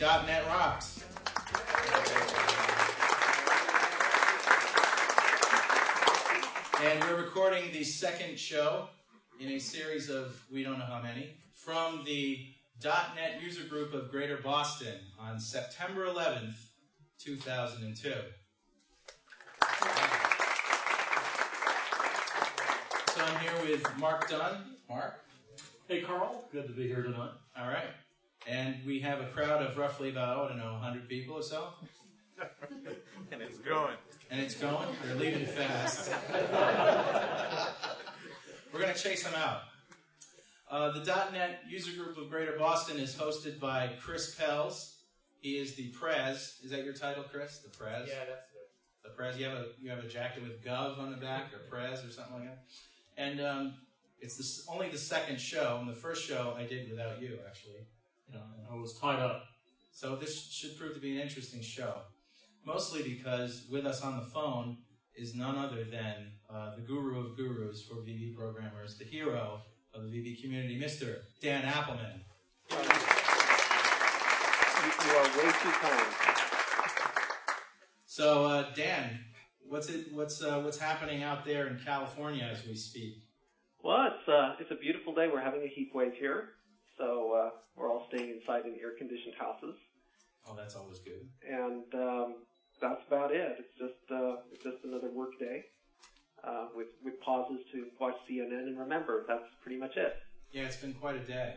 .NET Rocks. And we're recording the second show in a series of we don't know how many from the .NET user group of Greater Boston on September 11th, 2002. So I'm here with Mark Dunn. Mark? Hey, Carl. Good to be here tonight. All right. And we have a crowd of roughly about, oh, I don't know, 100 people or so. and it's going. And it's going? They're leaving fast. We're going to chase them out. Uh, the .NET user group of Greater Boston is hosted by Chris Pels. He is the Prez. Is that your title, Chris? The Prez? Yeah, that's it. The Prez. You have a you have a jacket with Gov on the back, or Prez, or something like that. And um, it's the, only the second show. And the first show I did without you, actually. Yeah, I was tied up. So this should prove to be an interesting show mostly because with us on the phone is none other than uh, the guru of gurus for VB programmers, the hero of the VB community, Mr. Dan Appleman. You are way too kind. So, uh, Dan, what's it? What's uh, what's happening out there in California as we speak? Well, it's uh, it's a beautiful day. We're having a heat wave here, so uh, we're all staying inside in air-conditioned houses. Oh, that's always good. And um, that's about it. It's just uh, it's just another work day uh, with with pauses to watch CNN and remember. That's pretty much it. Yeah, it's been quite a day.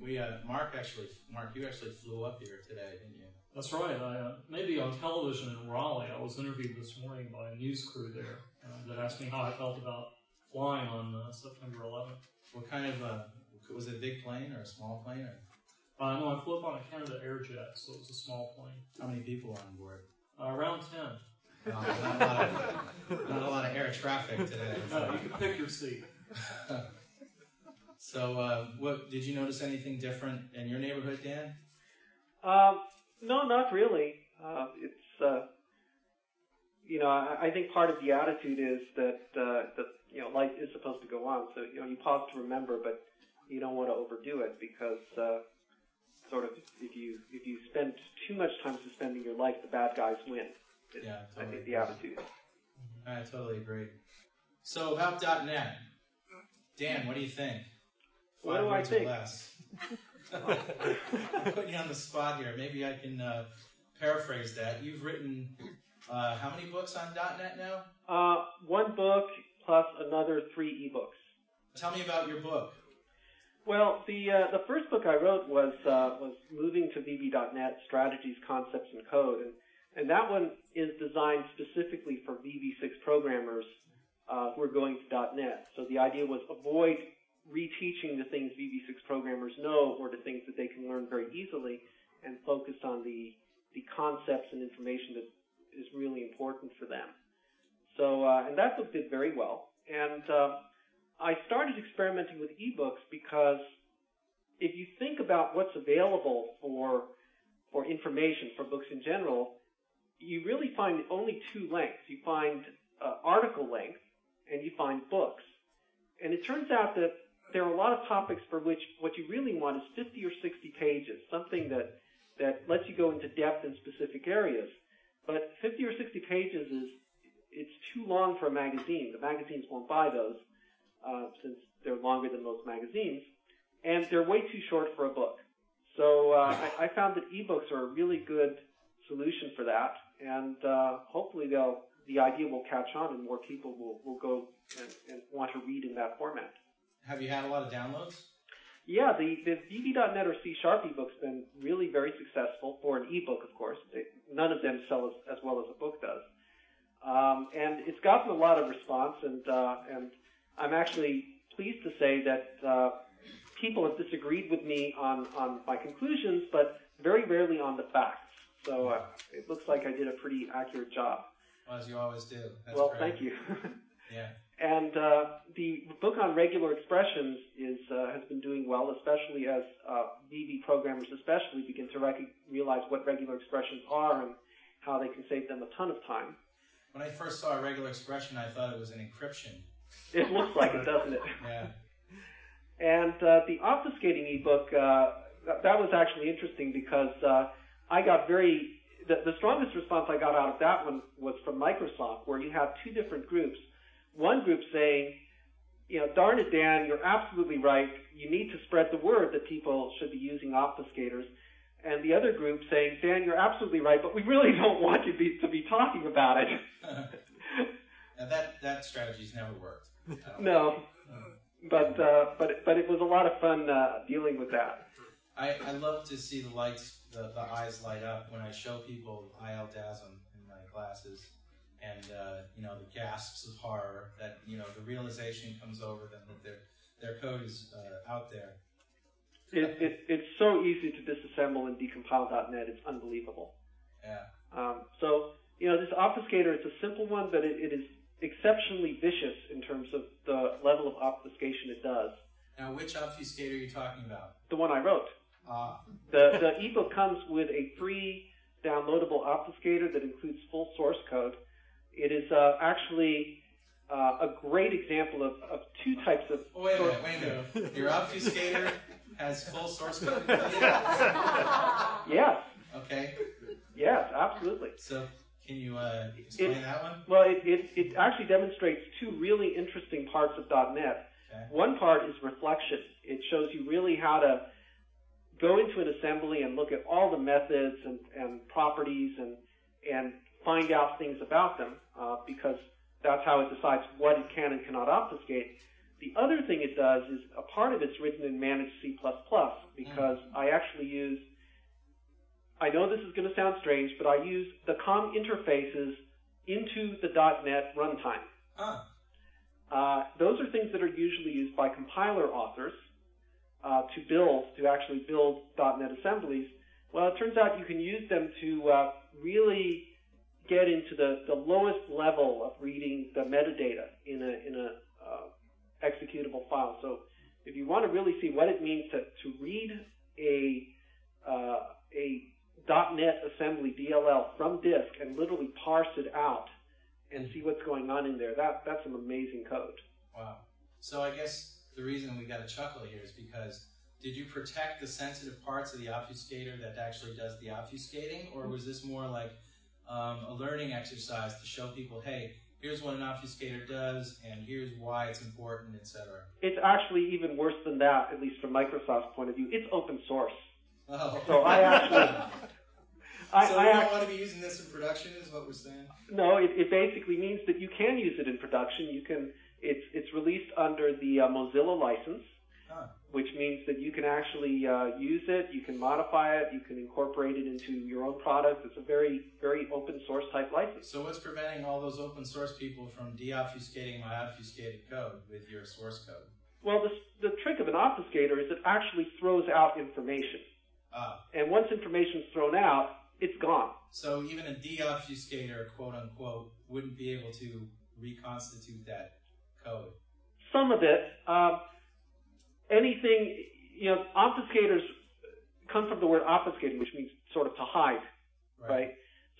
We uh, Mark actually Mark, you actually flew up here today, didn't you? That's right. I uh, maybe on television in Raleigh. I was interviewed this morning by a news crew there uh, that asked me how I felt about flying on uh, September 11th. What kind of uh, was it a big plane or a small plane or? Uh, no, I flew up on a Canadair jet, so it was a small plane. How many people on board? Uh, around 10. No, not, a lot of, not a lot of air traffic today. No, you can pick your seat. so, uh, what did you notice anything different in your neighborhood, Dan? Um, no, not really. Uh, it's uh, you know, I, I think part of the attitude is that uh, that you know life is supposed to go on. So you know, you pause to remember, but you don't want to overdo it because uh, sort of if you if you spend too much time suspending your life, the bad guys win. It's, yeah, totally I think the attitude. I totally agree. So about .NET, Dan, what do you think? Five what do I think? Less. I'm putting you on the spot here. Maybe I can uh, paraphrase that. You've written uh, how many books on .NET now? Uh, one book plus another three ebooks. Tell me about your book. Well, the uh, the first book I wrote was uh, was moving to VB.NET strategies, concepts, and code, and and that one is designed specifically for VB6 programmers uh, who are going to .NET. So the idea was avoid reteaching the things VB6 programmers know or the things that they can learn very easily, and focus on the the concepts and information that is really important for them. So uh, and that book did very well, and uh, I started experimenting with ebooks because if you think about what's available for for information for books in general, you really find only two lengths. You find uh, article length and you find books. And it turns out that there are a lot of topics for which what you really want is 50 or 60 pages, something that that lets you go into depth in specific areas. But 50 or 60 pages is it's too long for a magazine. The magazines won't buy those uh, since they're longer than most magazines, and they're way too short for a book. So uh, I, I found that ebooks are a really good solution for that, and uh, hopefully they'll the idea will catch on and more people will, will go and, and want to read in that format. Have you had a lot of downloads? Yeah, the, the VB.NET or C Sharp ebook's been really very successful for an ebook, of course. They, none of them sell as, as well as a book does. Um, and it's gotten a lot of response, and uh, and I'm actually pleased to say that uh, people have disagreed with me on, on my conclusions, but very rarely on the facts. So uh, it looks like I did a pretty accurate job. Well, as you always do. That's well, great. thank you. yeah. And uh, the book on regular expressions is uh, has been doing well, especially as uh, VB programmers, especially begin to rec- realize what regular expressions are and how they can save them a ton of time. When I first saw a regular expression, I thought it was an encryption it looks like it, doesn't it? Yeah. And uh, the obfuscating ebook, uh, that, that was actually interesting because uh, I got very the, the strongest response I got out of that one was from Microsoft, where you have two different groups. One group saying, you know, darn it, Dan, you're absolutely right. You need to spread the word that people should be using obfuscators. And the other group saying, Dan, you're absolutely right, but we really don't want you be, to be talking about it. now that that strategy's never worked. No, but uh, but but it was a lot of fun uh, dealing with that. I, I love to see the lights, the, the eyes light up when I show people ILDASM in my classes, and uh, you know the gasps of horror that you know the realization comes over them that their their code is uh, out there. It, it, it's so easy to disassemble in decompile .NET. It's unbelievable. Yeah. Um, so you know this obfuscator. It's a simple one, but it, it is exceptionally vicious in terms of the level of obfuscation it does. Now, which obfuscator are you talking about? The one I wrote. Uh, the, the ebook comes with a free downloadable obfuscator that includes full source code. It is uh, actually uh, a great example of, of two types of. Oh, wait a minute, wait a minute. Your obfuscator has full source code? yes. Okay. Yes, absolutely. So, can you uh, explain it, that one? Well, it, it, it actually demonstrates two really interesting parts of .NET. Okay. One part is reflection. It shows you really how to go into an assembly and look at all the methods and, and properties and, and find out things about them uh, because that's how it decides what it can and cannot obfuscate. The other thing it does is a part of it's written in managed C++ because I actually use, I know this is going to sound strange, but I use the COM interfaces into the .NET runtime. Huh. Uh, those are things that are usually used by compiler authors uh, to build, to actually build .NET assemblies. Well, it turns out you can use them to uh, really get into the, the lowest level of reading the metadata in a, in a uh, executable file. So if you want to really see what it means to, to read a, uh, a .NET assembly DLL from disk and literally parse it out and see what's going on in there, that, that's some amazing code. Wow. So I guess the reason we got a chuckle here is because did you protect the sensitive parts of the obfuscator that actually does the obfuscating, or was this more like um, a learning exercise to show people, hey, here's what an obfuscator does, and here's why it's important, etc. It's actually even worse than that, at least from Microsoft's point of view. It's open source. Oh. So I actually. I, so we I, don't want to be using this in production, is what we're saying. No, it, it basically means that you can use it in production. You can it's it's released under the uh, Mozilla license, huh. which means that you can actually uh, use it, you can modify it, you can incorporate it into your own product. It's a very very open source type license. So what's preventing all those open source people from deobfuscating my obfuscated code with your source code? Well, the, the trick of an obfuscator is it actually throws out information. Ah. And once information is thrown out, it's gone. So even a deobfuscator, quote unquote, wouldn't be able to reconstitute that code? Some of it. Um, anything, you know, obfuscators come from the word obfuscating, which means sort of to hide, right? right?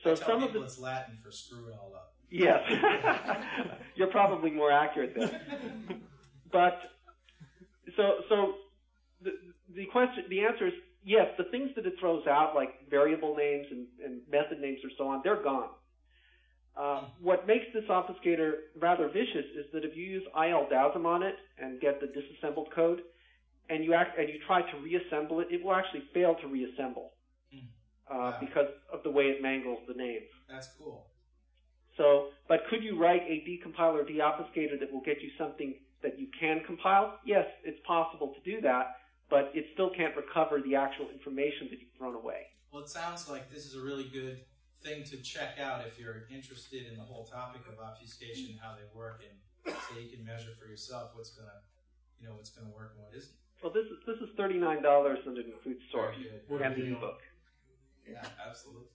So some of the, it's Latin for screw it all up. Yes, you're probably more accurate there. but so so the the question, the answer is yes. The things that it throws out, like variable names and, and method names or so on, they're gone. Uh, what makes this obfuscator rather vicious is that if you use ILDASM on it and get the disassembled code, and you act, and you try to reassemble it, it will actually fail to reassemble mm. uh, wow. because of the way it mangles the names. That's cool. So, but could you write a decompiler deobfuscator that will get you something that you can compile? Yes, it's possible to do that, but it still can't recover the actual information that you've thrown away. Well, it sounds like this is a really good thing to check out if you're interested in the whole topic of obfuscation, and how they work, and so you can measure for yourself what's gonna, you know, what's gonna work and what isn't. Well, this is this is thirty nine dollars and it includes source and the ebook. Yeah, absolutely.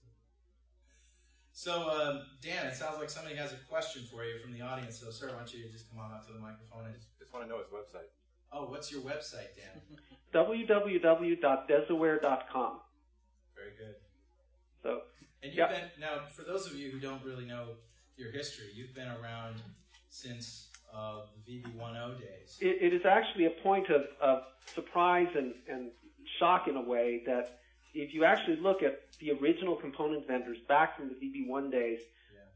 So, um, Dan, it sounds like somebody has a question for you from the audience. So, sir, why don't you just come on up to the microphone and just, just want to know his website. Oh, what's your website, Dan? www.desaware.com. Very good. So and you've been now for those of you who don't really know your history, you've been around since of the VB10 days. It, it is actually a point of, of surprise and, and shock in a way that if you actually look at the original component vendors back from the VB1 days, Yeah.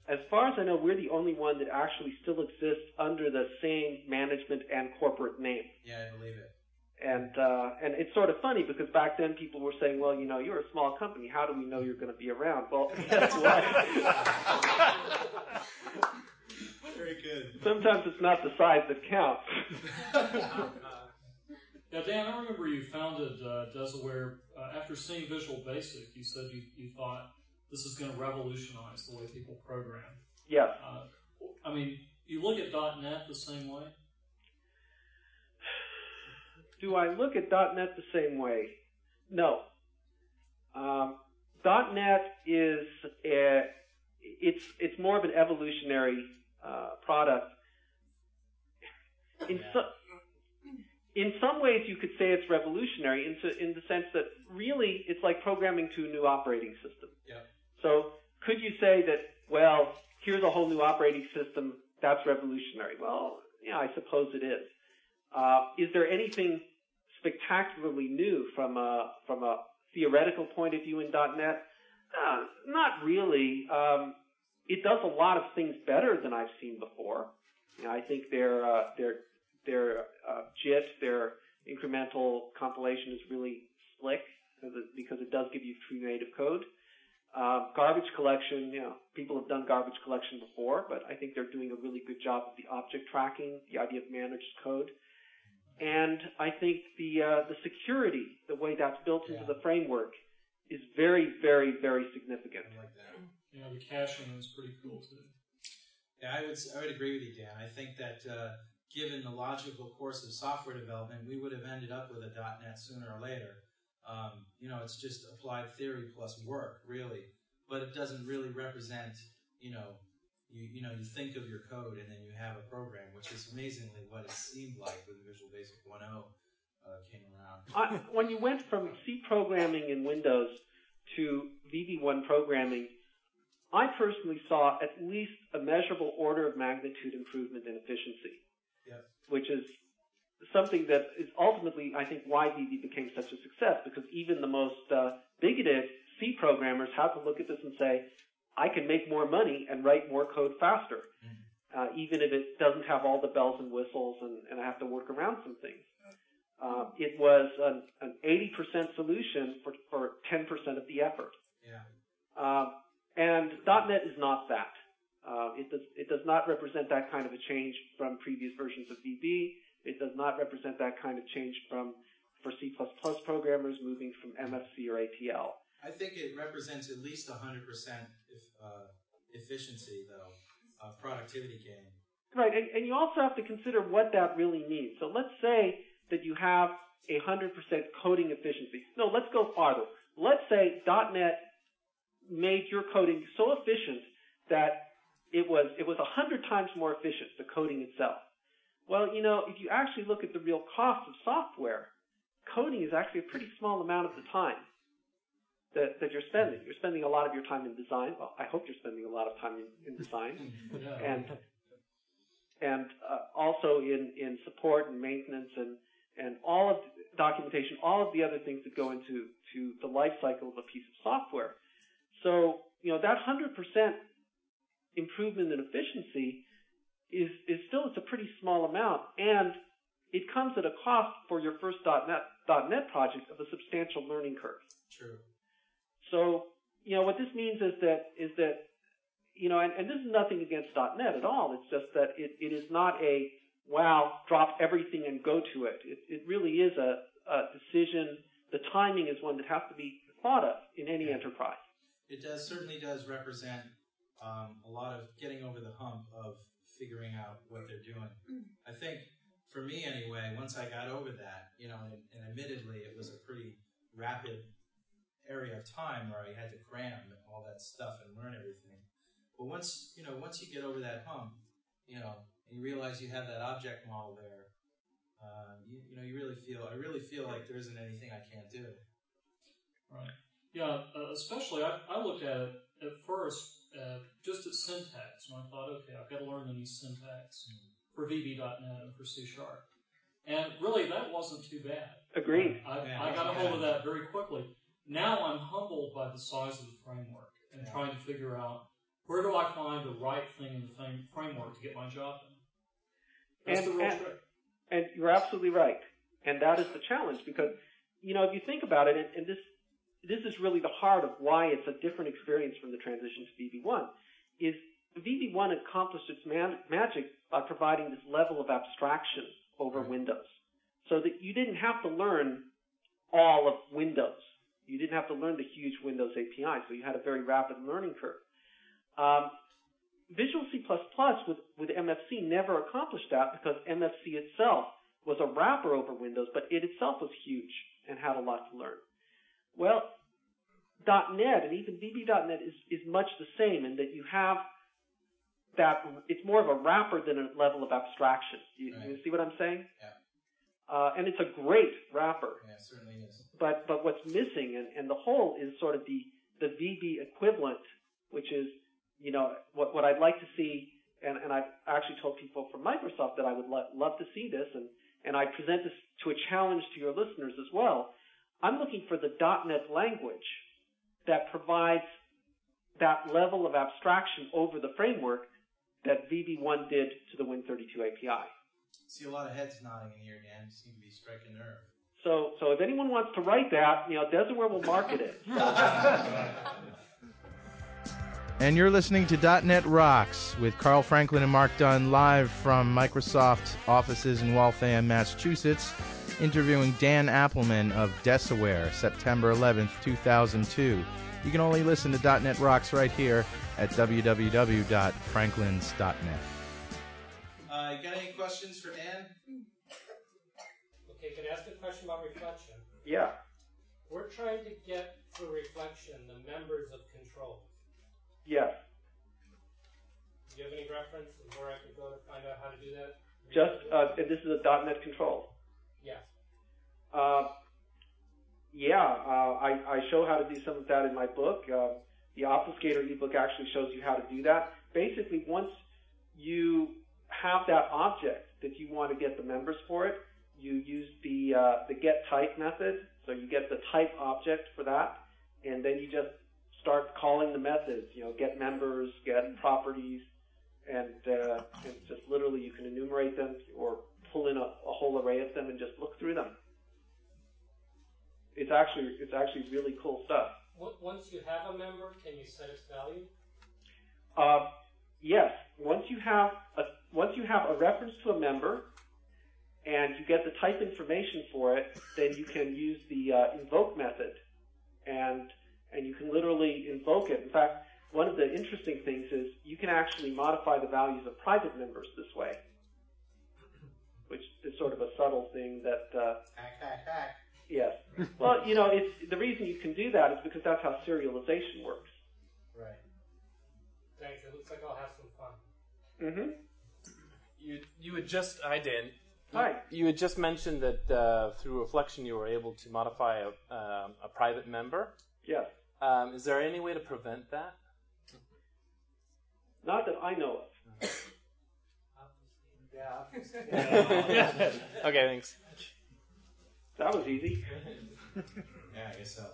As far as I know, we're the only one that actually still exists under the same management and corporate name. Yeah, I believe it. And uh, and it's sort of funny because back then people were saying, well, you know, you're a small company. How do we know you're going to be around? Well, guess what? Very good. Sometimes it's not the size that counts. Yeah, Dan, I remember you founded uh, Desaware uh, after seeing Visual Basic. You said you, you thought this is going to revolutionize the way people program. Yeah. Uh, I mean, you look at .NET the same way. Do I look at .NET the same way? No. Um, .NET is a, it's it's more of an evolutionary uh, product. In Yeah. so, in some ways, you could say it's revolutionary in, so, in the sense that really it's like programming to a new operating system. Yeah. So could you say that, well, here's a whole new operating system, that's revolutionary? Well, yeah, I suppose it is. Uh, is there anything spectacularly new from a, from a theoretical point of view in .NET? Uh, not really. Um, it does a lot of things better than I've seen before. You know, I think their uh, their their uh, JIT, their incremental compilation is really slick because it, because it does give you true native code. Uh, garbage collection, you know, people have done garbage collection before, but I think they're doing a really good job of the object tracking, the idea of managed code. And I think the uh, the security, the way that's built into Yeah. the framework, is very, very, very significant. I like that. You know, the caching is pretty cool too. Yeah, I would s- I would agree with you, Dan. I think that uh, given the logical course of software development, we would have ended up with a .NET sooner or later. Um, you know, it's just applied theory plus work, really, but it doesn't really represent. You know, you you know you think of your code and then you have a program, which is amazingly what it seemed like when Visual Basic 1.0 uh, came around. I, when you went from C programming in Windows to VB1 programming, I personally saw at least a measurable order of magnitude improvement in efficiency, Yep. which is something that is ultimately, I think, why VB became such a success. Because even the most uh, bigoted C programmers have to look at this and say, I can make more money and write more code faster, uh, even if it doesn't have all the bells and whistles and, and I have to work around some things. Uh, it was an, an 80% solution for, for 10% of the effort. Yeah. Um, and .NET is not that. Uh, it does it does not represent that kind of a change from previous versions of VB. It does not represent that kind of change from for C++ programmers moving from MFC or ATL. I think it represents at least 100% if, uh, efficiency, though, uh, productivity gain. Right, and, and you also have to consider what that really means. So let's say that you have a 100% coding efficiency. No, let's go farther. Let's say .NET made your coding so efficient that it was it was 100 times more efficient, the coding itself. Well, you know, if you actually look at the real cost of software, coding is actually a pretty small amount of the time that, that you're spending. You're spending a lot of your time in design. Well, I hope you're spending a lot of time in, in design and and uh, also in, in support and maintenance and, and all of the documentation, all of the other things that go into to the life cycle of a piece of software. So, you know, that 100% improvement in efficiency is, is still, it's a pretty small amount and it comes at a cost for your first .NET, .NET project of a substantial learning curve. True. So, you know, what this means is that is that you know, and, and this is nothing against .NET at all. It's just that it, it is not a wow, drop everything and go to it. It, it really is a, a decision. The timing is one that has to be thought of in any Yeah. enterprise. It does certainly does represent um, a lot of getting over the hump of figuring out what they're doing. I think for me anyway, once I got over that, you know, and, and admittedly it was a pretty rapid area of time where I had to cram all that stuff and learn everything. But once you know, once you get over that hump, you know, and you realize you have that object model there, uh, you, you know, you really feel. I really feel like there isn't anything I can't do. Right. Yeah, uh, especially I, I looked at it at first uh, just at syntax, and I thought, okay, I've got to learn the new syntax for VB.NET and for C Sharp. And really, that wasn't too bad. Agreed. I, Yeah, I got a hold of that very quickly. Now I'm humbled by the size of the framework and Yeah. trying to figure out where do I find the right thing in the frame- framework to get my job done. That's And- the real and- trick. And you're absolutely right. And that is the challenge because, you know, if you think about it, and, and this this is really the heart of why it's a different experience from the transition to VB1, is VB1 accomplished its ma- magic by providing this level of abstraction over Right. Windows. So that you didn't have to learn all of Windows. You didn't have to learn the huge Windows API, so you had a very rapid learning curve. Um, Visual C++ with, with MFC never accomplished that because MFC itself was a wrapper over Windows, but it itself was huge and had a lot to learn. Well, .NET and even VB.NET is, is much the same in that you have that, it's more of a wrapper than a level of abstraction. You, you see what I'm saying? Yeah. Uh, and it's a great wrapper Yeah, it certainly is. but but what's missing and, and the whole is sort of the the VB equivalent, which is you know what what I'd like to see, and, and I've actually told people from Microsoft that I would lo- love to see this, and and I present this to a challenge to your listeners as well. I'm looking for the .NET language that provides that level of abstraction over the framework that VB1 did to the Win32 API. See a lot of heads nodding in here, Dan. You seem to be striking a nerve. So, so if anyone wants to write that, you know, Desaware will market it. And you're listening to .NET Rocks with Carl Franklin and Mark Dunn live from Microsoft offices in Waltham, Massachusetts, interviewing Dan Appleman of Desaware, September 11th, 2002. You can only listen to .NET Rocks right here at www.franklins.net. Uh, you got any questions for Dan? Okay, could I ask a question about reflection? Yeah. We're trying to get through reflection the members of control. Yes. Do you have any reference of where I could go to find out how to do that? Just uh, and this is a .NET control. Uh, yeah, uh, I, I show how to do some of that in my book. Uh, the Obfuscator ebook actually shows you how to do that. Basically, once you have that object that you want to get the members for it, you use the uh, the get type method. So you get the type object for that, and then you just start calling the methods. You know, get members, get properties, and uh, and just literally you can enumerate them or pull in a, a whole array of them and just look through them. It's actually it's actually really cool stuff. Once you have a member, can you set its value? Uh, yes, once you have a once you have a reference to a member, and you get the type information for it, then you can use the uh, invoke method, and and you can literally invoke it. In fact, one of the interesting things is you can actually modify the values of private members this way, which is sort of a subtle thing that. Uh, Hack, hack, hack. Yes. Well, you know, it's the reason you can do that is because that's how serialization works. Right. Thanks. It looks like I'll have some fun. Mm-hmm. You you had just I did. Hi. You had just mentioned that uh, through reflection you were able to modify a, um, a private member. Yes. Um, is there any way to prevent that? Not that I know of. Yeah. okay, thanks. That was easy. Yeah, I guess so.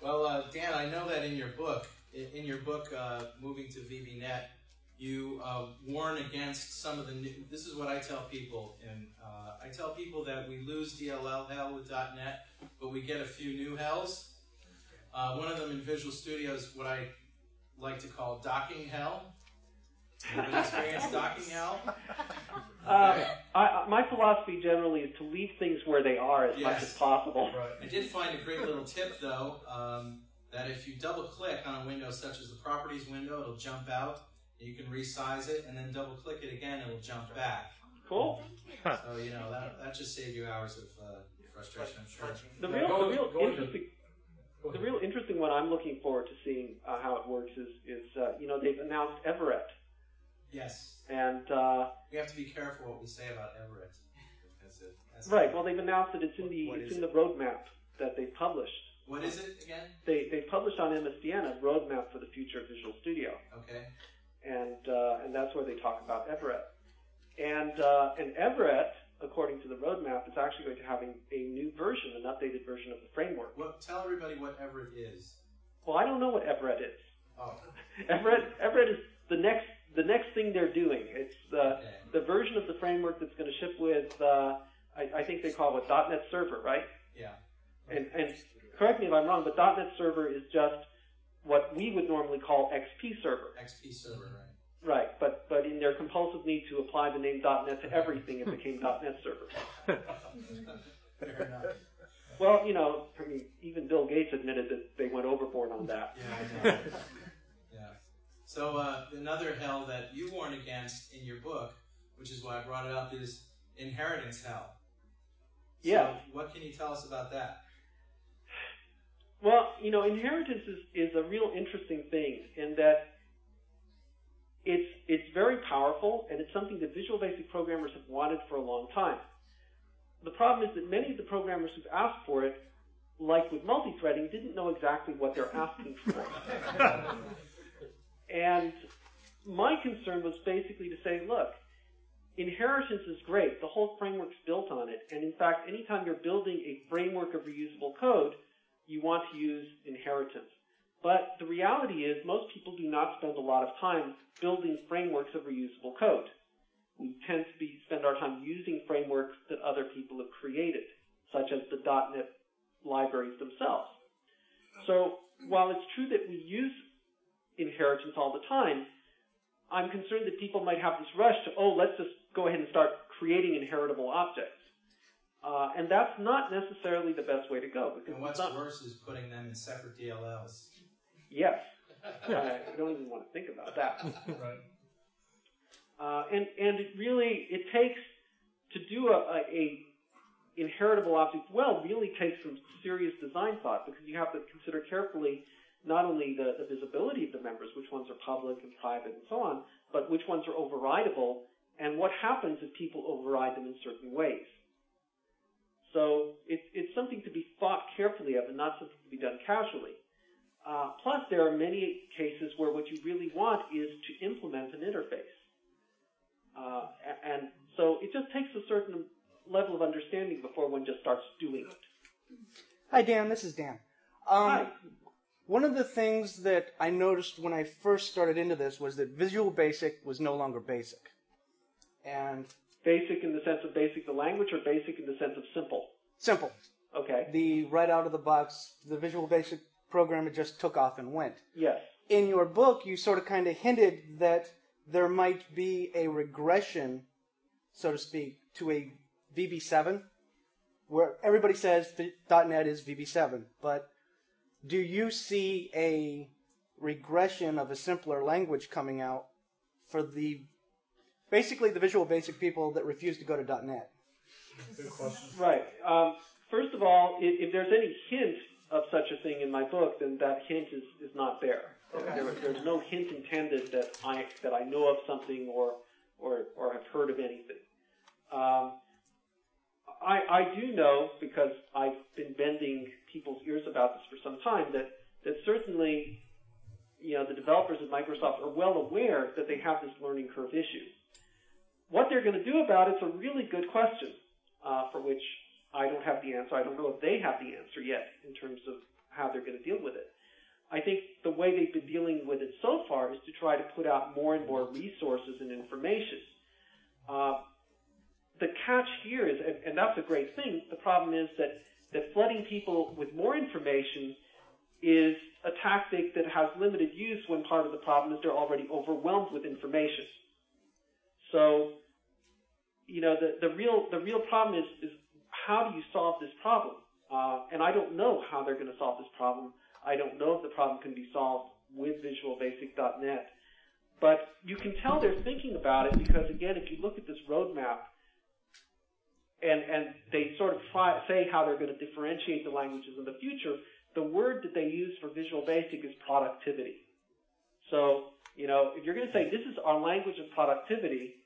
Well, uh, Dan, I know that in your book, in, your book, uh, moving to VB.NET, you uh, warn against some of the new. This is what I tell people, and uh, I tell people that we lose DLL hell with .NET, but we get a few new hells. Uh, one of them in Visual Studio is what I like to call docking hell. Anybody experienced docking hell? Uh, I, I, my philosophy generally is to leave things where they are as much Yes. as possible. I did find a great little tip though, um, that if you double click on a window such as the properties window, it'll jump out. You can resize it and then double click it again, it'll jump back. Cool. So, you know, that, that just saved you hours of uh, frustration, I'm sure. The real, the real interesting, Go the ahead. real interesting one I'm looking forward to seeing uh, how it works is, is uh, you know, they've announced Everett, Yes. and uh, We have to be careful what we say about Everett. It. That's right. Well, they've announced that it's in the it's in the roadmap that they published. What is it again? They they published on MSDN a roadmap for the future of Visual Studio. Okay. and uh, and that's where they talk about Everett. And uh, and Everett, according to the roadmap, is actually going to have a, a new version, an updated version of the framework. Well, tell everybody what Everett is. Well, I don't know what Everett is. Oh, Everett Everett is the next the next thing they're doing. It's the okay. the version of the framework that's going to ship with uh, I, I think they call it .NET Server, right? Yeah. And and correct me if I'm wrong, but .NET Server is just what we would normally call XP Server, XP server, right? right? But but in their compulsive need to apply the name .NET to everything, it became .NET Server. Fair enough. Well, you know, I mean, even Bill Gates admitted that they went overboard on that. Yeah, I know. yeah. So uh, another hell that you warn against in your book, which is why I brought it up, is inheritance hell. So Yeah. what can you tell us about that? Well, you know, inheritance is, is a real interesting thing in that it's it's very powerful and it's something that Visual Basic programmers have wanted for a long time. The problem is that many of the programmers who've asked for it, like with multi-threading, didn't know exactly what they're asking for. and my concern was basically to say, look, inheritance is great. The whole framework's built on it. And in fact, anytime you're building a framework of reusable code, you want to use inheritance. But the reality is most people do not spend a lot of time building frameworks of reusable code. We tend to be, spend our time using frameworks that other people have created, such as the .NET libraries themselves. So while it's true that we use inheritance all the time, I'm concerned that people might have this rush to, oh, let's just go ahead and start creating inheritable objects. Uh, and that's not necessarily the best way to go because And what's not, worse is putting them in separate DLLs. yes, I don't even want to think about that. Right. Uh, and and it really it takes to do a, a, a inheritable object well really takes some serious design thought because you have to consider carefully not only the, the visibility of the members, which ones are public and private and so on, but which ones are overridable and what happens if people override them in certain ways. So it's it's something to be thought carefully of and not something to be done casually. Uh, plus, there are many cases where what you really want is to implement an interface. Uh, and so it just takes a certain level of understanding before one just starts doing it. Hi, Dan. This is Dan. Um, Hi. One of the things that I noticed when I first started into this was that Visual Basic was no longer basic. And Basic in the sense of basic the language, or basic in the sense of simple? simple. Okay. The right out of the box, the Visual Basic program, it just took off and went. Yes. In your book, you sort of kind of hinted that there might be a regression, so to speak, to a VB7, where everybody says .NET is VB7, but do you see a regression of a simpler language coming out for the basically the Visual Basic people that refuse to go to .NET? Good question. Right. Um, first of all, if, if there's any hint of such a thing in my book, then that hint is, is not there. There, there's no hint intended that I that I know of something or or or have heard of anything. Um, I I do know because I've been bending people's ears about this for some time that that certainly you know the developers at Microsoft are well aware that they have this learning curve issue. What they're going to do about it's a really good question uh, for which I don't have the answer. I don't know if they have the answer yet in terms of how they're going to deal with it. I think the way they've been dealing with it so far is to try to put out more and more resources and information. Uh, the catch here is, and, and that's a great thing, the problem is that, that flooding people with more information is a tactic that has limited use when part of the problem is they're already overwhelmed with information. So, you know, the, the real the real problem is is how do you solve this problem? Uh, and I don't know how they're going to solve this problem. I don't know if the problem can be solved with Visual Basic .NET. But you can tell they're thinking about it because, again, if you look at this roadmap, and and they sort of try, say how they're going to differentiate the languages in the future, the word that they use for Visual Basic is productivity. So, you know, if you're going to say this is our language of productivity,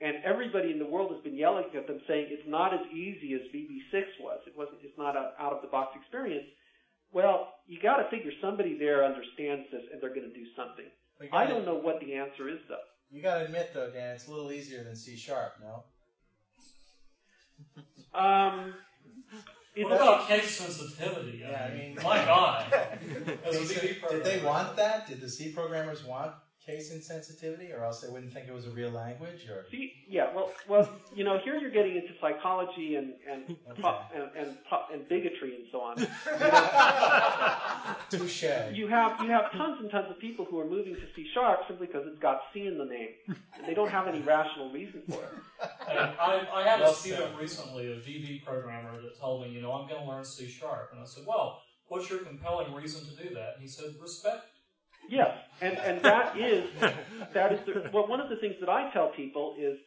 and everybody in the world has been yelling at them saying it's not as easy as VB6 was. It wasn't. It's not an out of the box experience. Well, you got to figure somebody there understands this and they're going to do something. I gotta- don't know what the answer is though. You got to admit, though, Dan, it's a little easier than C sharp, no? Um, it's What about case sensitivity? Yeah, I mean- my God. As a Did they want that? Did the C programmers want case insensitivity, or else they wouldn't think it was a real language? Or See, yeah, well, well, you know, here you're getting into psychology and and po- and, and, po- and bigotry and so on. touche. You have you have tons and tons of people who are moving to C sharp simply because it's got C in the name, and they don't have any rational reason for it. And I, I had Well a student recently, a VB programmer, that told me, you know, I'm going to learn C sharp. And I said, well, what's your compelling reason to do that? And he said, respect. Yes, and and that is that is the, well one of the things that I tell people is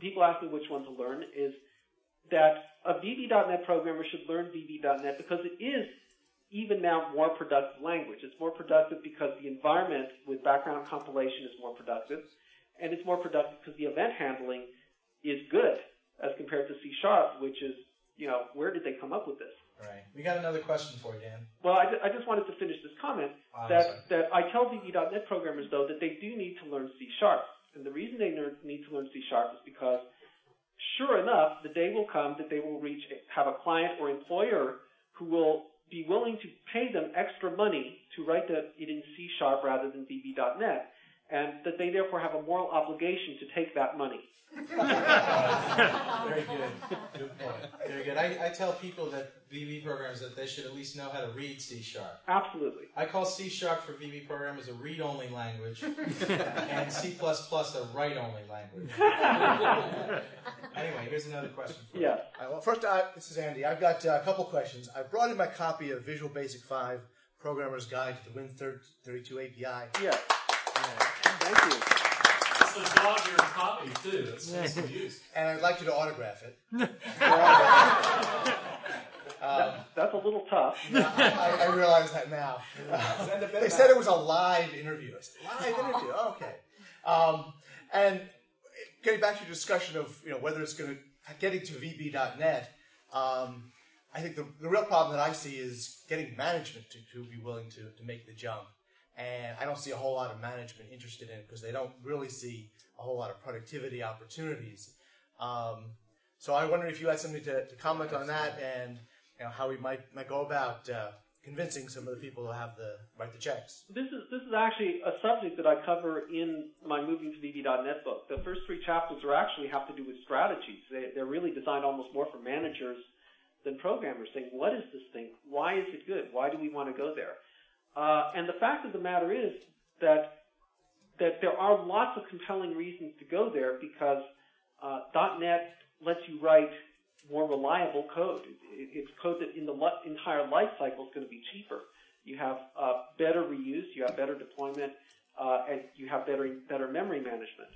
people ask me which one to learn is that a VB.NET programmer should learn VB.NET because it is even now more productive language. It's more productive because the environment with background compilation is more productive, and it's more productive because the event handling is good as compared to C Sharp, which is you know where did they come up with this? Right. We got another question for you, Dan. Well, I, I just wanted to finish this comment that, sorry. that I tell VB.NET programmers, though, that they do need to learn C Sharp. And the reason they need to learn C Sharp is because, sure enough, the day will come that they will reach have a client or employer who will be willing to pay them extra money to write the, it in C Sharp rather than VB.NET, and that they therefore have a moral obligation to take that money. Very good. Good point. Very good. I, I tell people that VB programs that they should at least know how to read C sharp. Absolutely. I call C sharp for VB programmers a read-only language, and C++ a write-only language. anyway, here's another question for you. Yes. All right, well, first, uh, this is Andy. I've got uh, a couple questions. I brought in my copy of Visual Basic 5 Programmer's Guide to the Win32 API. Yes. Thank you. It's a dog eared copy, too. It's nice to use. And I'd like you to autograph it. um, That's a little tough. I, I realize that now. they said it was a live interview. I said, live interview? Oh, okay. Um, and getting back to your discussion of you know whether it's going to getting to VB.net, um, I think the, the real problem that I see is getting management to, to be willing to, to make the jump. And I don't see a whole lot of management interested in it because they don't really see a whole lot of productivity opportunities. Um, so I wonder if you had something to, to comment on that and you know, how we might, might go about uh, convincing some of the people to have the write the checks. This is this is actually a subject that I cover in my Moving to VB.NET book. The first three chapters are actually have to do with strategies. They, they're really designed almost more for managers than programmers, saying, "What is this thing? Why is it good? Why do we want to go there?" Uh, and the fact of the matter is that that there are lots of compelling reasons to go there because uh, .NET lets you write more reliable code. It, it, it's code that in the entire life cycle is going to be cheaper. You have uh, better reuse, you have better deployment, uh, and you have better better memory management.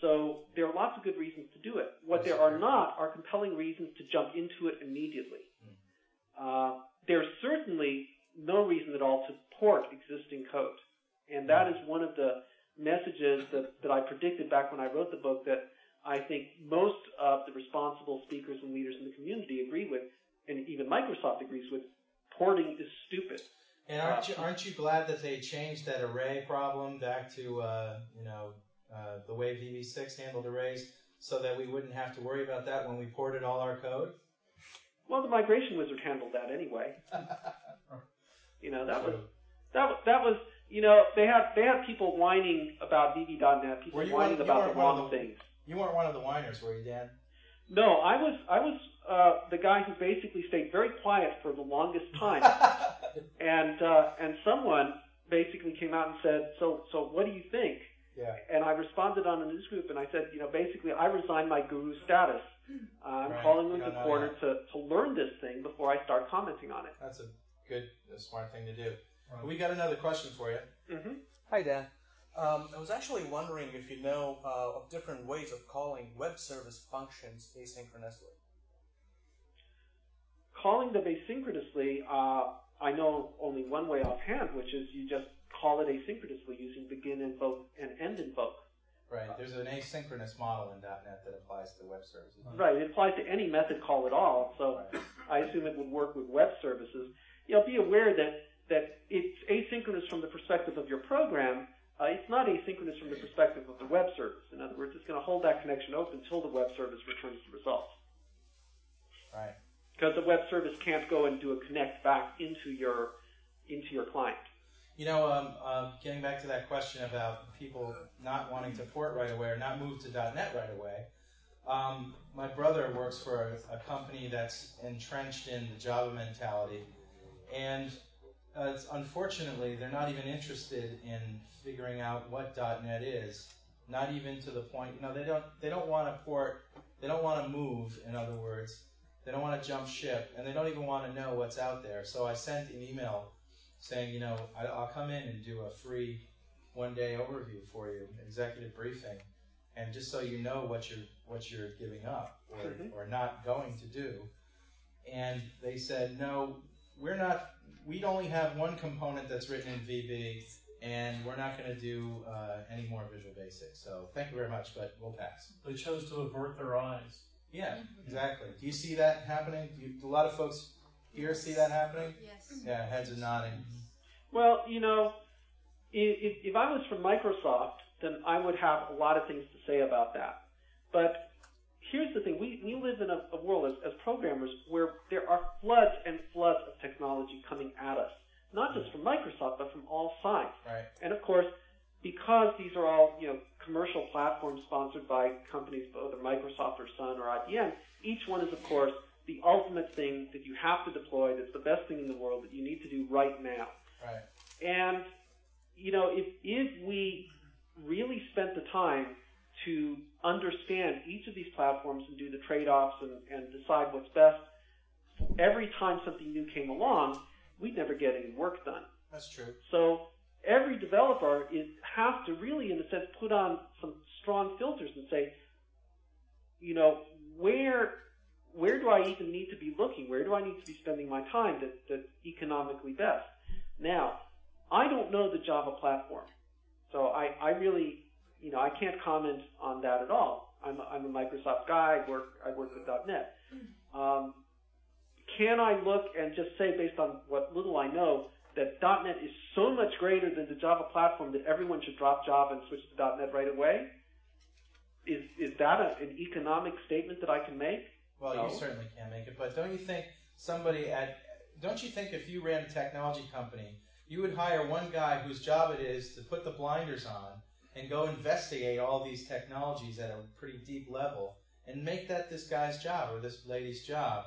So there are lots of good reasons to do it. What there are not are compelling reasons to jump into it immediately. Uh, there's certainly no reason at all to port existing code, and that is one of the messages that, that I predicted back when I wrote the book that I think most of the responsible speakers and leaders in the community agree with, and even Microsoft agrees with. Porting is stupid. And aren't you aren't you glad that they changed that array problem back to uh, you know uh, the way VB6 handled arrays, so that we wouldn't have to worry about that when we ported all our code? Well, the migration wizard handled that anyway. you know that was that was that was you know they had they had people whining about VB.NET, people whining one- about the wrong the- things. You weren't one of the whiners, were you, Dan? No, I was I was uh, the guy who basically stayed very quiet for the longest time, and uh, and someone basically came out and said, "So so what do you think?" Yeah. And I responded on a news group, and I said, you know, basically, I resigned my guru status. Uh, I'm Right. calling into corner to, to learn this thing before I start commenting on it. That's a good, a smart thing to do. We got another question for you. hmm Hi, Dan. Um, I was actually wondering if you know uh, of different ways of calling web service functions asynchronously. Calling them asynchronously, uh, I know only one way offhand, which is you just call it asynchronously using begin invoke and end invoke. Right. There's an asynchronous model in .NET that applies to web services. Right. It applies to any method call at all. So I assume it would work with web services. You know, be aware that that it's asynchronous from the perspective of your program, uh, it's not asynchronous from the perspective of the web service. In other words, it's going to hold that connection open until the web service returns the results. Right. Because the web service can't go and do a connect back into your into your client. You know, um, uh, getting back to that question about people not wanting to port right away or not move to .NET right away, um, my brother works for a, a, company that's entrenched in the Java mentality, and uh, unfortunately, they're not even interested in figuring out what .NET is. Not even to the point, you know, they don't they don't want to port, they don't want to move. In other words, they don't want to jump ship, and they don't even want to know what's out there. So I sent an email saying, you know, I, will come in and do a free one day overview for you, executive briefing, and just so you know what you're what you're giving up or, mm-hmm. or not going to do. And they said, no, we're not. We only have one component that's written in VB, and we're not going to do uh, any more Visual Basic. So thank you very much, but we'll pass. They chose to avert their eyes. Yeah, mm-hmm. exactly. Do you see that happening? Do, you, do a lot of folks here see that happening? Yes. Mm-hmm. Yeah, heads are nodding. Mm-hmm. Well, you know, if, if I was from Microsoft, then I would have a lot of things to say about that. But here's the thing: we, we live in a, a world as, as programmers where there are floods and floods of technology coming at us, not just from Microsoft, but from all sides. Right. And of course, because these are all you know commercial platforms sponsored by companies, whether Microsoft or Sun or IBM, each one is of course the ultimate thing that you have to deploy. That's the best thing in the world that you need to do right now. Right. And you know, if if we really spent the time to understand each of these platforms and do the trade-offs and, and decide what's best every time something new came along, we'd never get any work done. That's true. So every developer is has to really, in a sense, put on some strong filters and say, you know, where where do I even need to be looking? Where do I need to be spending my time that, that's economically best? Now, I don't know the Java platform, so I, I really, you know, I can't comment on that at all. I'm a, I'm a Microsoft guy. I work I work with .NET. Um, can I look and just say, based on what little I know, that .NET is so much greater than the Java platform that everyone should drop Java and switch to .NET right away? Is is that a, an economic statement that I can make? Well, no. you certainly can make it, but don't you think somebody at don't you think if you ran a technology company, you would hire one guy whose job it is to put the blinders on and go investigate all these technologies at a pretty deep level and make that this guy's job or this lady's job?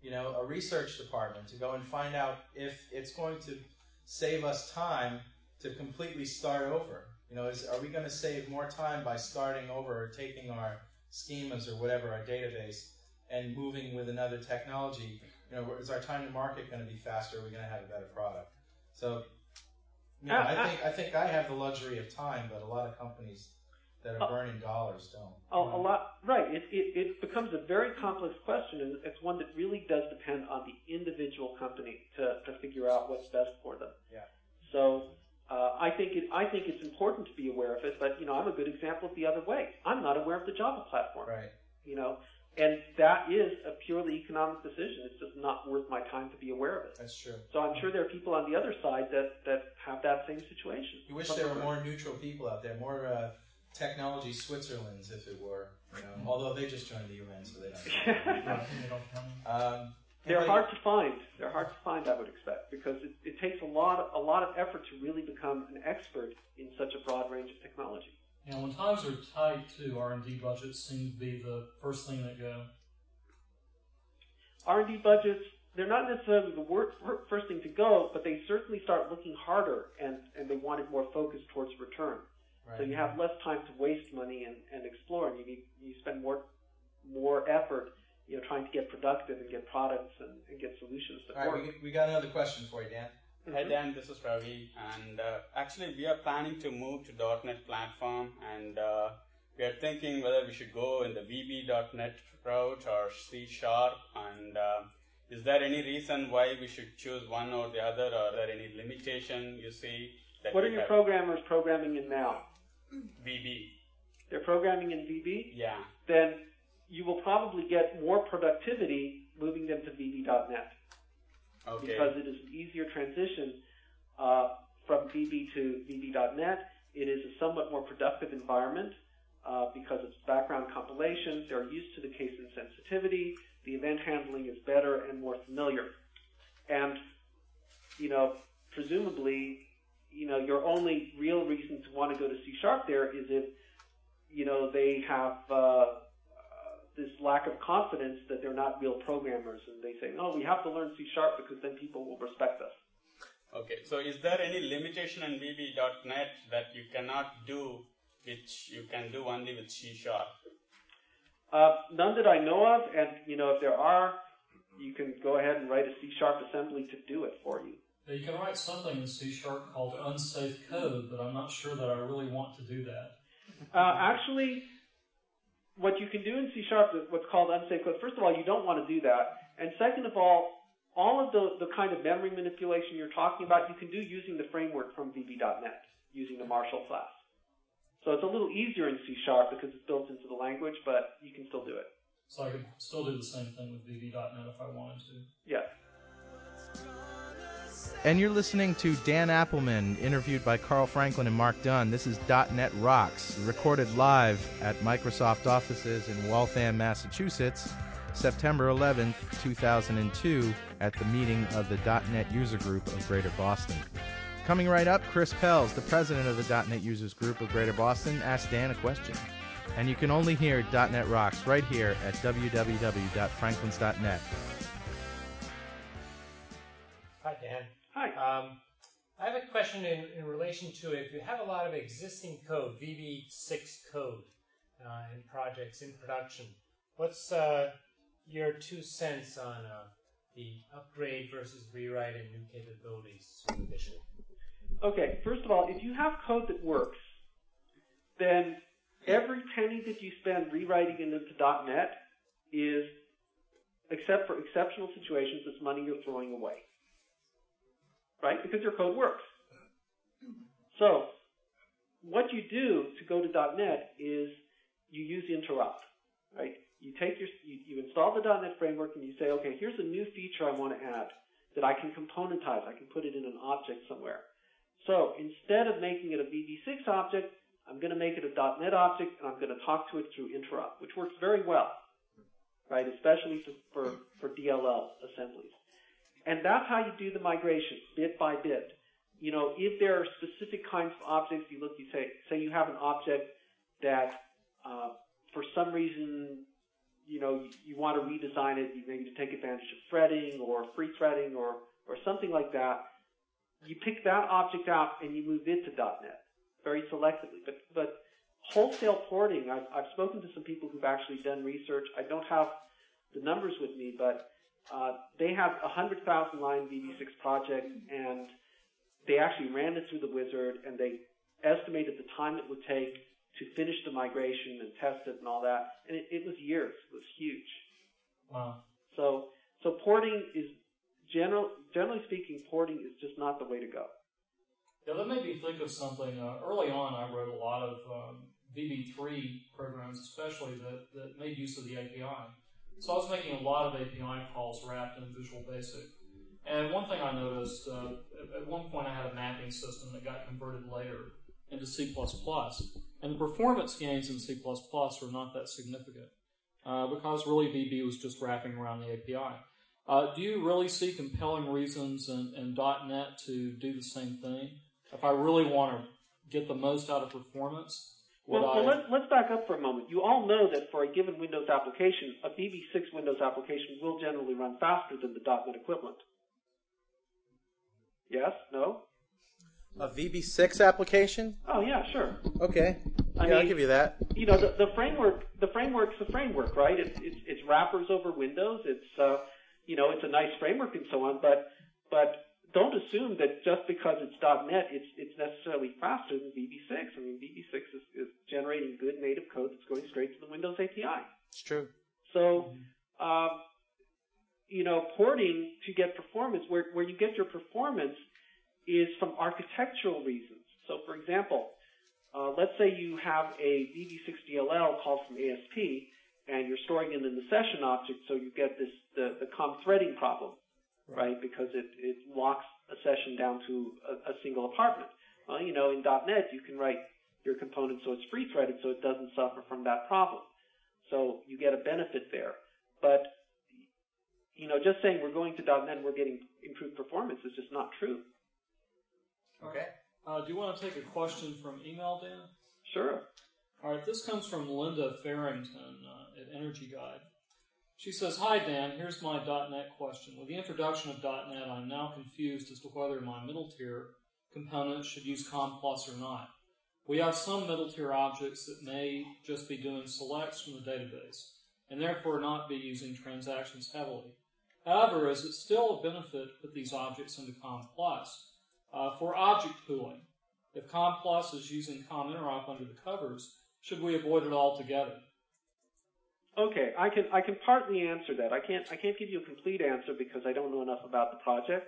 You know, a research department to go and find out if it's going to save us time to completely start over. You know, is, are we going to save more time by starting over or taking our schemas or whatever, our database, and moving with another technology you know, is our time to market going to be faster? Are we going to have a better product? So, you know, uh, I think I think I have the luxury of time, but a lot of companies that are uh, burning dollars don't. A, a lot, right? It, it it becomes a very complex question, and it's one that really does depend on the individual company to to figure out what's best for them. Yeah. So. Uh, I think it. I think it's important to be aware of it, but you know, I'm a good example of the other way. I'm not aware of the Java platform. Right. You know, and that is a purely economic decision. It's just not worth my time to be aware of it. That's true. So I'm sure there are people on the other side that, that have that same situation. You wish there were more neutral people out there, more uh, technology Switzerlands, if it were. You know, although they just joined the UN, so they don't. um, they're hard to find. They're hard to find, I would expect, because it, it takes a lot, of, a lot of effort to really become an expert in such a broad range of technology. You know, when times are tight, too, R and D budgets seem to be the first thing that go. R and D budgets, they're not necessarily the wor- first thing to go, but they certainly start looking harder, and and they want it more focused towards return. Right. So you have less time to waste money and, and explore, and you need, you spend more more effort, you know, trying to get productive and get products and, and get solutions that All work. Right, we, we got another question for you, Dan. Hi Dan, this is Ravi, and uh, actually we are planning to move to .NET platform, and uh, we are thinking whether we should go in the VB.NET route or C Sharp, and uh, is there any reason why we should choose one or the other, or are there any limitation you see? what are your have? programmers programming in now? VB. They're programming in VB? Yeah. Then you will probably get more productivity moving them to VB.NET okay. because it is an easier transition uh, from VB to VB.NET. It is a somewhat more productive environment uh, because it's background compilation. They're used to the case insensitivity. The event handling is better and more familiar. And, you know, presumably, you know, your only real reason to want to go to C Sharp there is if, you know, they have uh, this lack of confidence that they're not real programmers and they say, no, we have to learn C Sharp because then people will respect us. Okay, so is there any limitation in VB.NET that you cannot do which you can do only with C Sharp? Uh, none that I know of, and you know if there are, you can go ahead and write a C Sharp assembly to do it for you. You can write something in C Sharp called unsafe code, but I'm not sure that I really want to do that. Uh, actually, what you can do in C Sharp is what's called unsafe code. First of all, you don't want to do that, and second of all, all of the, the kind of memory manipulation you're talking about, you can do using the framework from VB.NET, using the Marshal class. So it's a little easier in C Sharp because it's built into the language, but you can still do it. So I could still do the same thing with VB.NET if I wanted to. Yeah. And you're listening to Dan Appleman, interviewed by Carl Franklin and Mark Dunn. This is .NET Rocks, recorded live at Microsoft offices in Waltham, Massachusetts, September 11th, 2002, at the meeting of the .NET User Group of Greater Boston. Coming right up, Chris Pels, the president of the .NET Users Group of Greater Boston, asked Dan a question. And you can only hear .NET Rocks right here at www.franklins.net. Um, I have a question in, in relation to if you have a lot of existing code, VB6 code, uh, in projects in production, what's uh, your two cents on uh, the upgrade versus rewrite and new capabilities mission? Okay, first of all, if you have code that works, then every penny that you spend rewriting it into .NET is, except for exceptional situations, it's money you're throwing away. Right? Because your code works. So, what you do to go to .NET is you use interop, right? You take your, you, you install the .NET framework and you say, okay, here's a new feature I want to add that I can componentize. I can put it in an object somewhere. So instead of making it a VB6 object, I'm going to make it a .NET object and I'm going to talk to it through interop, which works very well, right? Especially for, for, for DLL assemblies. And that's how you do the migration, bit by bit. You know, if there are specific kinds of objects, you look, you say, say you have an object that, uh, for some reason, you know, you, you want to redesign it, you maybe to take advantage of threading or free threading or, or something like that. You pick that object out and you move it to .NET very selectively. But, but wholesale porting, I've, I've spoken to some people who've actually done research. I don't have the numbers with me, but they have a 100,000 line VB6 project and they actually ran it through the wizard and they estimated the time it would take to finish the migration and test it and all that. And it, it was years. It was huge. Wow. So, so porting is general, generally speaking, porting is just not the way to go. Yeah, that made me think of something. Uh, early on, I wrote a lot of um, VB3 programs, especially that, that made use of the API. So I was making a lot of API calls wrapped in Visual Basic. And one thing I noticed, uh, at one point I had a mapping system that got converted later into C++, and the performance gains in C++ were not that significant, uh, because really VB was just wrapping around the API. Uh, do you really see compelling reasons in, in .NET to do the same thing? If I really want to get the most out of performance, well, well let, let's back up for a moment. You all know that for a given Windows application, a VB6 Windows application will generally run faster than the .NET equivalent. Yes? No? A VB6 application? Oh yeah, sure. Okay. I yeah, I'll give you that. You know, the, the framework, the framework's the framework, right? It's, it's, it's wrappers over Windows. It's, uh, you know, it's a nice framework and so on, but, but don't assume that just because it's .NET, it's, it's necessarily faster than VB6. I mean, VB6 is, is generating good native code that's going straight to the Windows API. It's true. So, um, you know, porting to get performance, where, where you get your performance is from architectural reasons. So, for example, uh, let's say you have a VB6 DLL called from ASP, and you're storing it in the session object, so you get this the, the com threading problem, right? Because it, it locks a session down to a, a single apartment. Well, you know, in .NET you can write your component so it's free threaded so it doesn't suffer from that problem. So you get a benefit there. But you know, just saying we're going to .NET and we're getting improved performance is just not true. Okay. Uh, do you want to take a question from email, Dan? Sure. All right, this comes from Linda Farrington uh, at Energy Guide. She says, Hi, Dan. Here's my .NET question. With the introduction of .NET, I'm now confused as to whether my middle tier components should use COM plus or not. We have some middle tier objects that may just be doing selects from the database, and therefore not be using transactions heavily. However, is it still a benefit to put these objects into COM plus uh, for object pooling? If COM plus is using COM interop under the covers, should we avoid it altogether? Okay, I can I can partly answer that. I can't I can't give you a complete answer because I don't know enough about the project.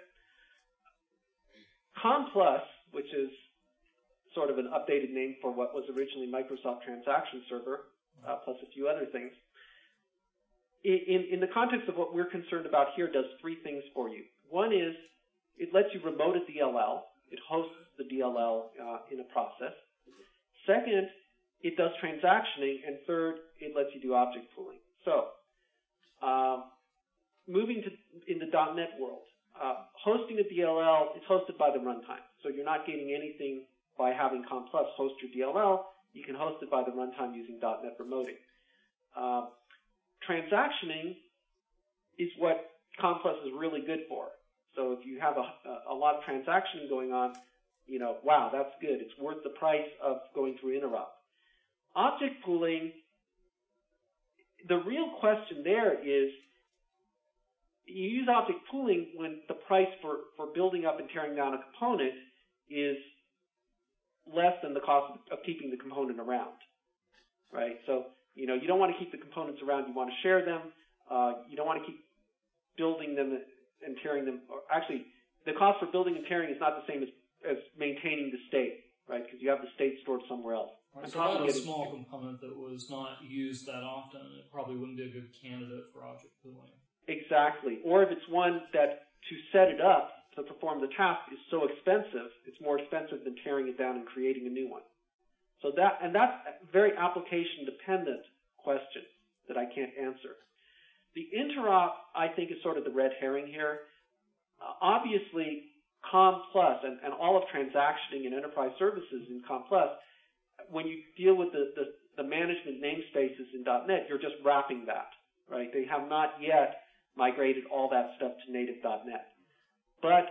COM plus, which is sort of an updated name for what was originally Microsoft Transaction Server, uh, plus a few other things. In, in the context of what we're concerned about here, does three things for you. One is it lets you remote a DLL. It hosts the DLL uh, in a process. Second, it does transactioning, and third, it lets you do object pooling. So, um, moving to in the .NET world, uh, hosting a DLL is hosted by the runtime, so you're not getting anything by having COM Plus host your DLL. You can host it by the runtime using .NET remoting. Uh, transactioning is what COM Plus is really good for. So if you have a, a lot of transactioning going on, you know, wow, that's good. It's worth the price of going through interop. Object pooling, the real question there is you use object pooling when the price for, for building up and tearing down a component is less than the cost of keeping the component around, right? So, you know, you don't want to keep the components around. You want to share them. Uh, you don't want to keep building them and tearing them. Actually, the cost for building and tearing is not the same as, as maintaining the state, right? Because you have the state stored somewhere else. Right, so I had a small component that was not used that often, it probably wouldn't be a good candidate for object pooling. Exactly. Or if it's one that to set it up to perform the task is so expensive, it's more expensive than tearing it down and creating a new one. So that, and that's a very application dependent question that I can't answer. The interop, I think, is sort of the red herring here. Uh, obviously, COM Plus and, and all of transactioning and enterprise services in COM Plus, when you deal with the, the, the management namespaces in .NET, you're just wrapping that, right? They have not yet migrated all that stuff to native .NET. But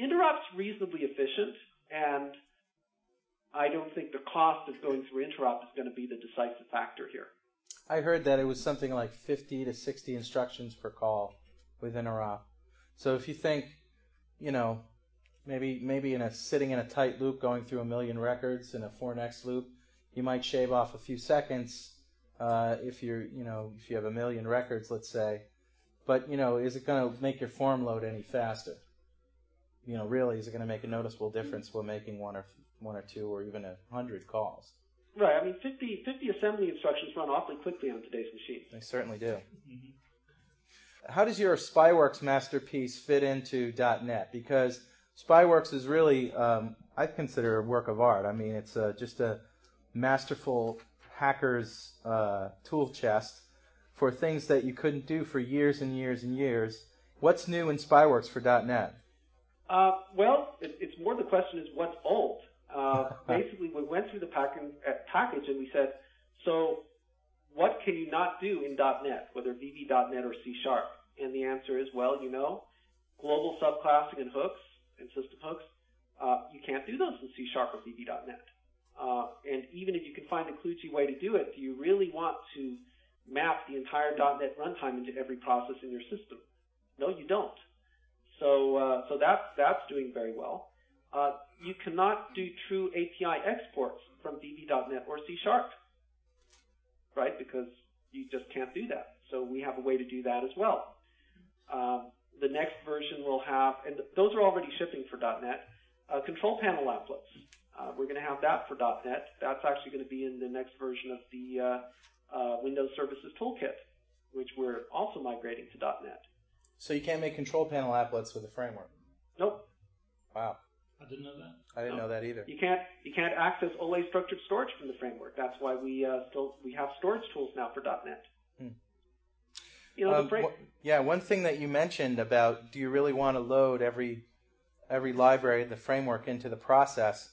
Interop's reasonably efficient, and I don't think the cost of going through Interop is going to be the decisive factor here. I heard that it was something like 50 to 60 instructions per call with Interop. So if you think, you know, maybe maybe in a sitting in a tight loop going through a million records in a For Next loop, you might shave off a few seconds uh, if you're, you know, if you have a million records, let's say. But you know, is it going to make your form load any faster? You know, really, is it going to make a noticeable difference when making one or one or two or even a hundred calls? Right. I mean, 50, 50 assembly instructions run awfully quickly on today's machine. They certainly do. Mm-hmm. How does your Spyworks masterpiece fit into .NET? Because Spyworks is really, um, I consider a work of art. I mean, it's uh, just a masterful hacker's uh, tool chest for things that you couldn't do for years and years and years. What's new in Spyworks for .NET? Uh, well, it, it's more the question is what's old. Uh, basically, we went through the pack uh, package and we said, so what can you not do in .NET, whether VB.NET or C Sharp? And the answer is, well, you know, global subclassing and hooks and system hooks, uh, you can't do those in C Sharp or VB.NET. Uh, and even if you can find a kludgy way to do it, do you really want to map the entire .NET runtime into every process in your system? No, you don't. So, uh, so that's that's doing very well. Uh, you cannot do true API exports from VB.NET or C Sharp, right? Because you just can't do that. So we have a way to do that as well. Um, the next version will have, and those are already shipping for .NET, uh, control panel applets. Uh, we're going to have that for .NET. That's actually going to be in the next version of the uh, uh, Windows Services Toolkit, which we're also migrating to .NET. So you can't make control panel applets with a framework? Nope. Wow. I didn't know that. I didn't No. know that either. You can't you can't access OLE structured storage from the framework. That's why we uh, still we have storage tools now for .NET. You know, Um, the fra- wh- yeah, one thing that you mentioned about do you really want to load every every library in the framework into the process?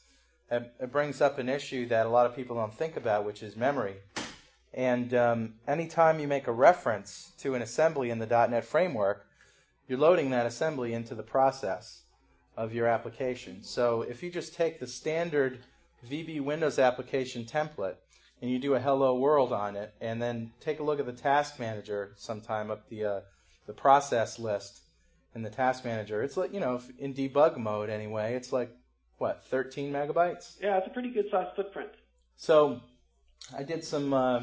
It, it brings up an issue that a lot of people don't think about, which is memory. And um, anytime you make a reference to an assembly in the .NET framework, you're loading that assembly into the process of your application. So if you just take the standard VB Windows application template and you do a hello world on it, and then take a look at the task manager sometime up the uh, the process list in the task manager. It's like you know in debug mode anyway. It's like what 13 megabytes. yeah, it's a pretty good size footprint. So I did some uh,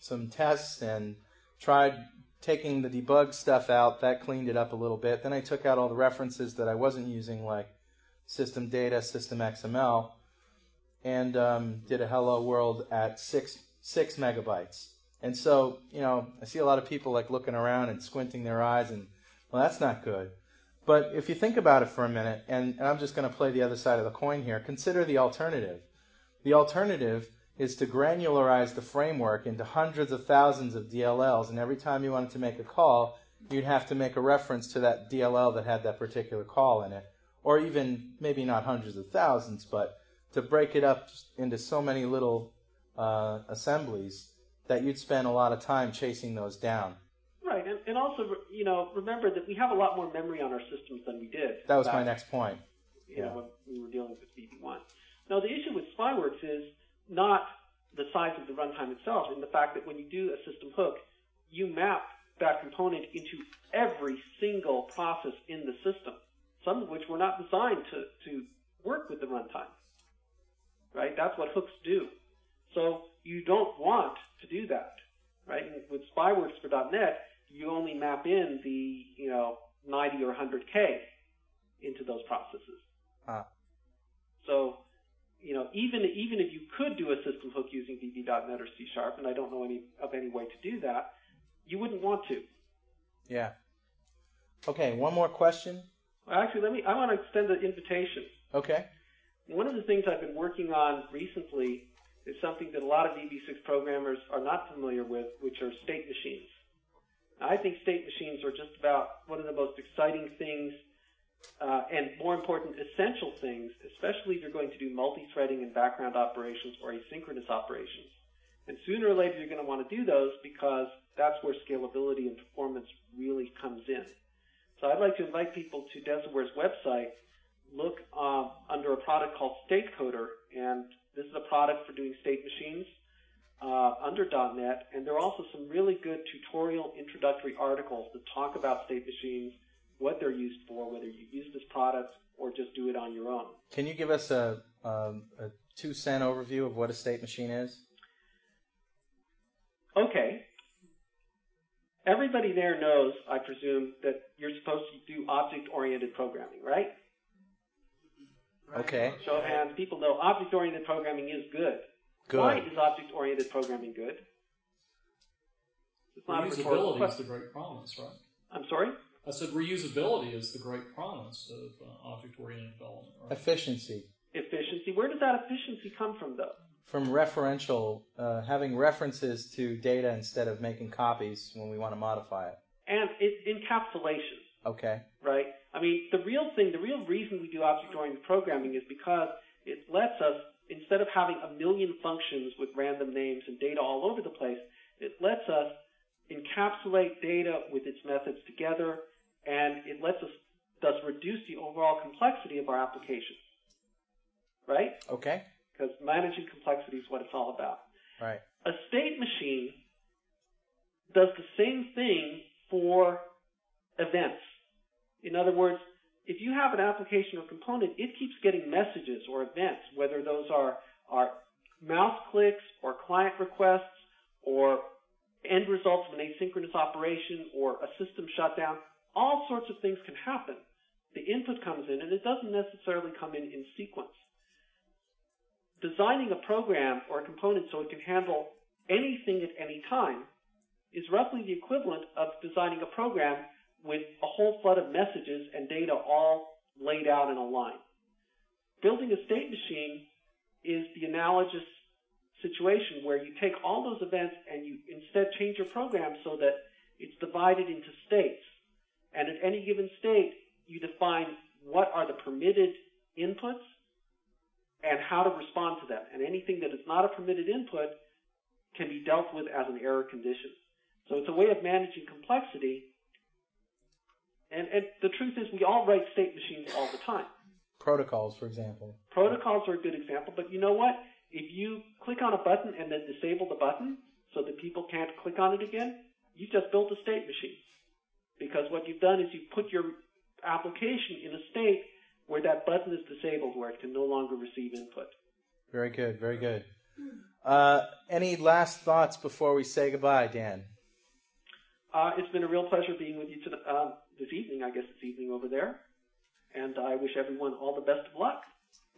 some tests and tried taking the debug stuff out. That cleaned it up a little bit. Then I took out all the references that I wasn't using, like system data, system XML, and um, did a hello world at six six megabytes. And so you know, I see a lot of people like looking around and squinting their eyes, and well, that's not good. But if you think about it for a minute, and, and I'm just going to play the other side of the coin here, consider the alternative. The alternative is to granularize the framework into hundreds of thousands of DLLs, and every time you wanted to make a call, you'd have to make a reference to that DLL that had that particular call in it. Or even, maybe not hundreds of thousands, but to break it up into so many little uh, assemblies that you'd spend a lot of time chasing those down. Right, and, and also you know remember that we have a lot more memory on our systems than we did. That was back, my next point. You know, yeah. when we were dealing with VB1. Now the issue with Spyworks is not the size of the runtime itself, and the fact that when you do a system hook, you map that component into every single process in the system, some of which were not designed to, to work with the runtime. Right? That's what hooks do. So you don't want to do that. Right? And with Spyworks for .NET, you only map in the, you know, 90 or 100K into those processes. Ah. So, you know, even even if you could do a system hook using VB.NET or C Sharp, and I don't know any of any way to do that, you wouldn't want to. Yeah. Okay, one more question. Well, actually, let me. I want to extend the invitation. Okay. One of the things I've been working on recently is something that a lot of VB6 programmers are not familiar with, which are state machines. I think state machines are just about one of the most exciting things uh, and more important, essential things, especially if you're going to do multi-threading and background operations or asynchronous operations. And sooner or later, you're going to want to do those because that's where scalability and performance really comes in. So I'd like to invite people to Desaware's website, look uh, under a product called State Coder, and this is a product for doing state machines uh, under .NET, and there are also some really good tutorial introductory articles that talk about state machines, what they're used for, whether you use this product or just do it on your own. Can you give us a, um, a two cent overview of what a state machine is? Okay. Everybody there knows, I presume, that you're supposed to do object-oriented programming, right? Okay. Show of hands. People know object-oriented programming is good. Good. Why is object-oriented programming good? It's not a Reusability is the great promise, right? I'm sorry? I said reusability is the great promise of uh, object-oriented development, right? Efficiency. Efficiency. Where does that efficiency come from, though? From referential, uh, having references to data instead of making copies when we want to modify it. And it, encapsulation. Okay. right? I mean, the real thing, the real reason we do object-oriented programming is because it lets us, instead of having a million functions with random names and data all over the place, it lets us encapsulate data with its methods together, and it lets us thus reduce the overall complexity of our application, right? Okay. Because managing complexity is what it's all about. Right. A state machine does the same thing for events. In other words, if you have an application or component, it keeps getting messages or events, whether those are, are mouse clicks or client requests or end results of an asynchronous operation or a system shutdown. All sorts of things can happen. The input comes in and it doesn't necessarily come in in sequence. Designing a program or a component so it can handle anything at any time is roughly the equivalent of designing a program with a whole flood of messages and data all laid out in a line. building a state machine is the analogous situation where you take all those events and you instead change your program so that it's divided into states. And at any given state, you define what are the permitted inputs and how to respond to them. And anything that is not a permitted input can be dealt with as an error condition. So it's a way of managing complexity. And, and the truth is, we all write state machines all the time. Protocols, for example. Protocols are a good example, but you know what? If you click on a button and then disable the button so that people can't click on it again, you just built a state machine. Because what you've done is you've put your application in a state where that button is disabled, where it can no longer receive input. Very good, very good. Uh, any last thoughts before we say goodbye, Dan? Uh, it's been a real pleasure being with you to, uh, this evening. I guess it's evening over there. And I wish everyone all the best of luck.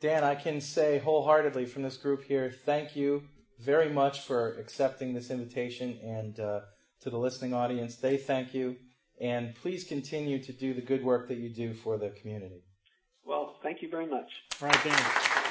Dan, I can say wholeheartedly from this group here, thank you very much for accepting this invitation, and uh, to the listening audience, they thank you. And please continue to do the good work that you do for the community. Well, thank you very much. All right, Dan.